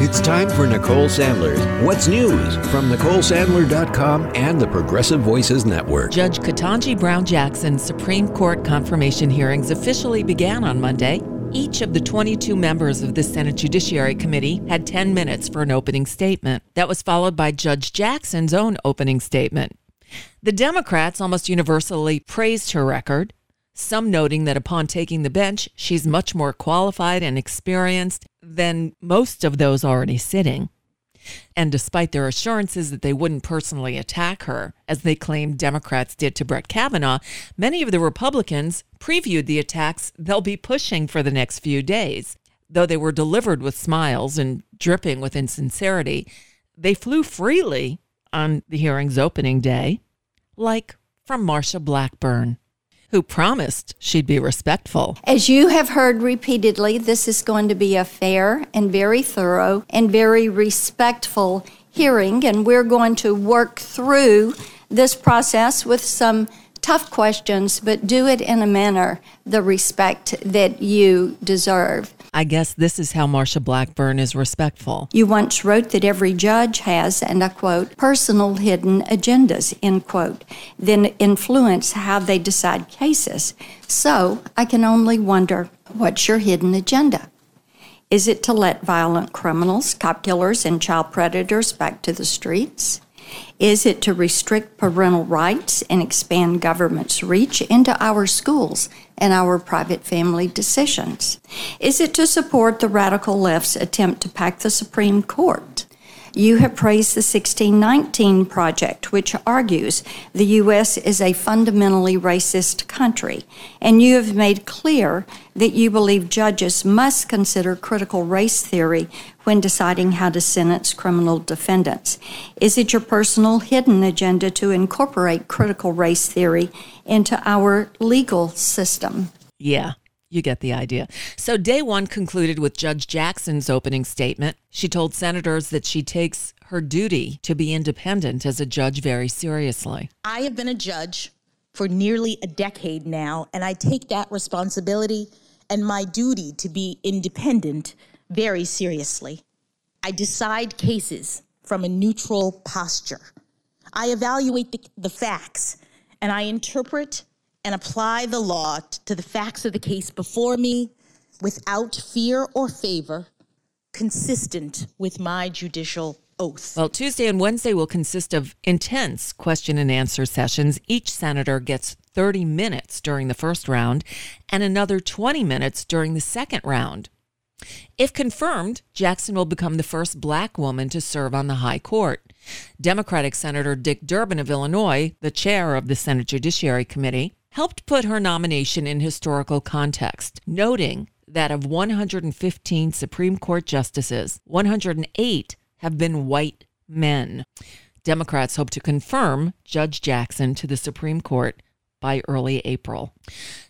It's time for Nicole Sandler's What's News from NicoleSandler.com and the Progressive Voices Network. Judge Ketanji Brown Jackson's Supreme Court confirmation hearings officially began on Monday. Each of the 22 members of the Senate Judiciary Committee had 10 minutes for an opening statement. That was followed by Judge Jackson's own opening statement. The Democrats almost universally praised her record, some noting that upon taking the bench, she's much more qualified and experienced than most of those already sitting. And despite their assurances that they wouldn't personally attack her, as they claimed Democrats did to Brett Kavanaugh, many of the Republicans previewed the attacks they'll be pushing for the next few days. Though they were delivered with smiles and dripping with insincerity, they flew freely on the hearing's opening day, like from Marsha Blackburn who promised she'd be respectful. As you have heard repeatedly, this is going to be a fair and very thorough and very respectful hearing, and we're going to work through this process with some tough questions, but do it in a manner the respect that you deserve. I guess this is how Marsha Blackburn is respectful. You once wrote that every judge has, and I quote, personal hidden agendas, end quote, then influence how they decide cases. So I can only wonder what's your hidden agenda? Is it to let violent criminals, cop killers, and child predators back to the streets? Is it to restrict parental rights and expand government's reach into our schools and our private family decisions? Is it to support the radical left's attempt to pack the Supreme Court? You have praised the 1619 Project, which argues the U.S. is a fundamentally racist country, and you have made clear that you believe judges must consider critical race theory when deciding how to sentence criminal defendants. Is it your personal hidden agenda to incorporate critical race theory into our legal system? Yeah. You get the idea. So, day one concluded with Judge Jackson's opening statement. She told senators that she takes her duty to be independent as a judge very seriously. I have been a judge for nearly a decade now, and I take that responsibility and my duty to be independent very seriously. I decide cases from a neutral posture. I evaluate the, the facts and I interpret and apply the law to the facts of the case before me without fear or favor, consistent with my judicial oath. Well, Tuesday and Wednesday will consist of intense question and answer sessions. Each senator gets 30 minutes during the first round and another 20 minutes during the second round. If confirmed, Jackson will become the first black woman to serve on the high court. Democratic Senator Dick Durbin of Illinois, the chair of the Senate Judiciary Committee, helped put her nomination in historical context, noting that of 115 Supreme Court justices, 108 have been white men. Democrats hope to confirm Judge Jackson to the Supreme Court by early April.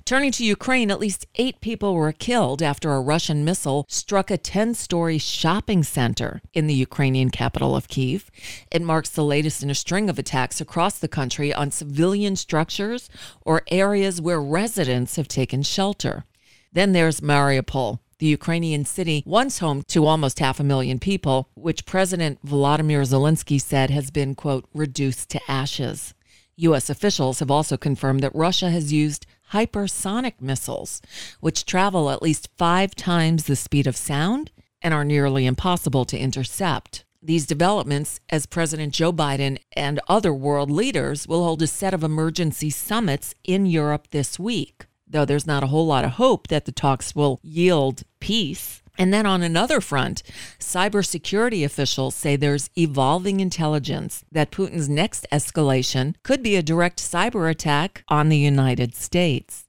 Turning to Ukraine, at least eight people were killed after a Russian missile struck a 10 story shopping center in the Ukrainian capital of Kiev. It marks the latest in a string of attacks across the country on civilian structures or areas where residents have taken shelter. Then there's Mariupol, the Ukrainian city once home to almost half a million people, which President Volodymyr Zelensky said has been, quote, reduced to ashes. U.S. officials have also confirmed that Russia has used hypersonic missiles, which travel at least five times the speed of sound and are nearly impossible to intercept. These developments, as President Joe Biden and other world leaders will hold a set of emergency summits in Europe this week, though there's not a whole lot of hope that the talks will yield peace. And then on another front, cybersecurity officials say there's evolving intelligence that Putin's next escalation could be a direct cyber attack on the United States.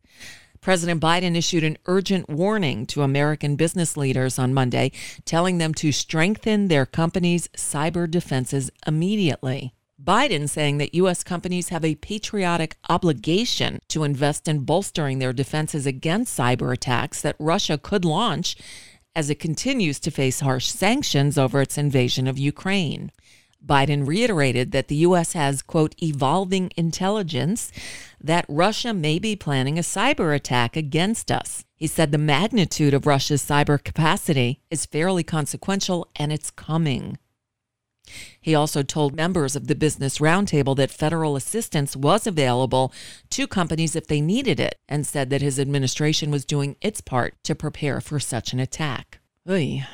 President Biden issued an urgent warning to American business leaders on Monday, telling them to strengthen their companies' cyber defenses immediately. Biden saying that U.S. companies have a patriotic obligation to invest in bolstering their defenses against cyber attacks that Russia could launch as it continues to face harsh sanctions over its invasion of Ukraine. Biden reiterated that the U.S. has, quote, evolving intelligence that Russia may be planning a cyber attack against us. He said the magnitude of Russia's cyber capacity is fairly consequential and it's coming. He also told members of the Business Roundtable that federal assistance was available to companies if they needed it, and said that his administration was doing its part to prepare for such an attack. Oy.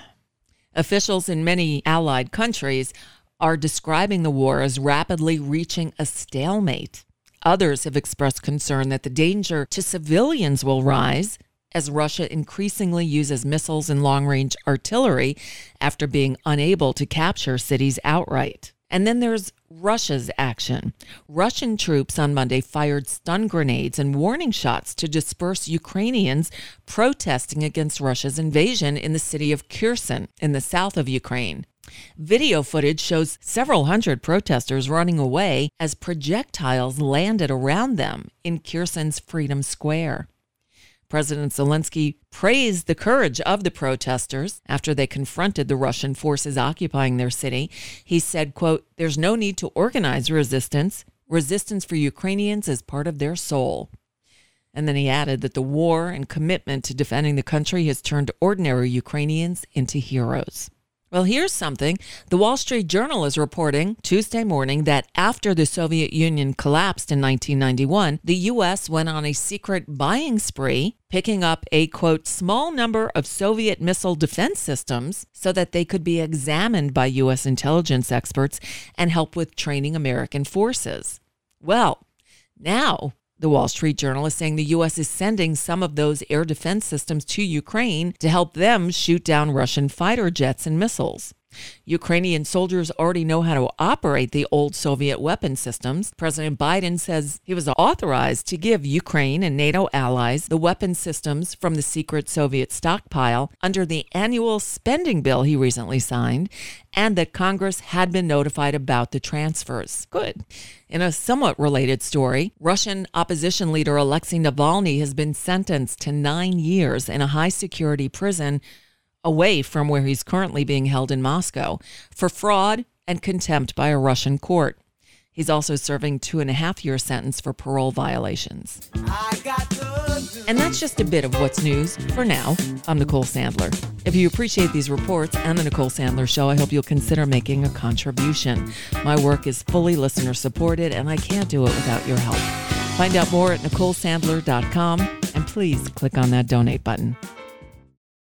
Officials in many allied countries are describing the war as rapidly reaching a stalemate. Others have expressed concern that the danger to civilians will rise as Russia increasingly uses missiles and long range artillery after being unable to capture cities outright. And then there's Russia's action. Russian troops on Monday fired stun grenades and warning shots to disperse Ukrainians protesting against Russia's invasion in the city of Kherson in the south of Ukraine. Video footage shows several hundred protesters running away as projectiles landed around them in Kherson's Freedom Square. President Zelensky praised the courage of the protesters after they confronted the Russian forces occupying their city. He said, quote, "There's no need to organize resistance. Resistance for Ukrainians is part of their soul." And then he added that the war and commitment to defending the country has turned ordinary Ukrainians into heroes. Well, here's something. The Wall Street Journal is reporting Tuesday morning that after the Soviet Union collapsed in 1991, the U.S. went on a secret buying spree, picking up a quote, small number of Soviet missile defense systems so that they could be examined by U.S. intelligence experts and help with training American forces. Well, now the Wall Street Journal is saying the U.S. is sending some of those air defense systems to Ukraine to help them shoot down Russian fighter jets and missiles. Ukrainian soldiers already know how to operate the old Soviet weapon systems. President Biden says he was authorized to give Ukraine and NATO allies the weapon systems from the secret Soviet stockpile under the annual spending bill he recently signed, and that Congress had been notified about the transfers. Good. In a somewhat related story, Russian opposition leader Alexei Navalny has been sentenced to nine years in a high security prison away from where he's currently being held in Moscow for fraud and contempt by a Russian court. He's also serving two and a half year sentence for parole violations. And that's just a bit of what's news for now. I'm Nicole Sandler. If you appreciate these reports and the Nicole Sandler Show, I hope you'll consider making a contribution. My work is fully listener supported, and I can't do it without your help. Find out more at NicoleSandler.com and please click on that donate button.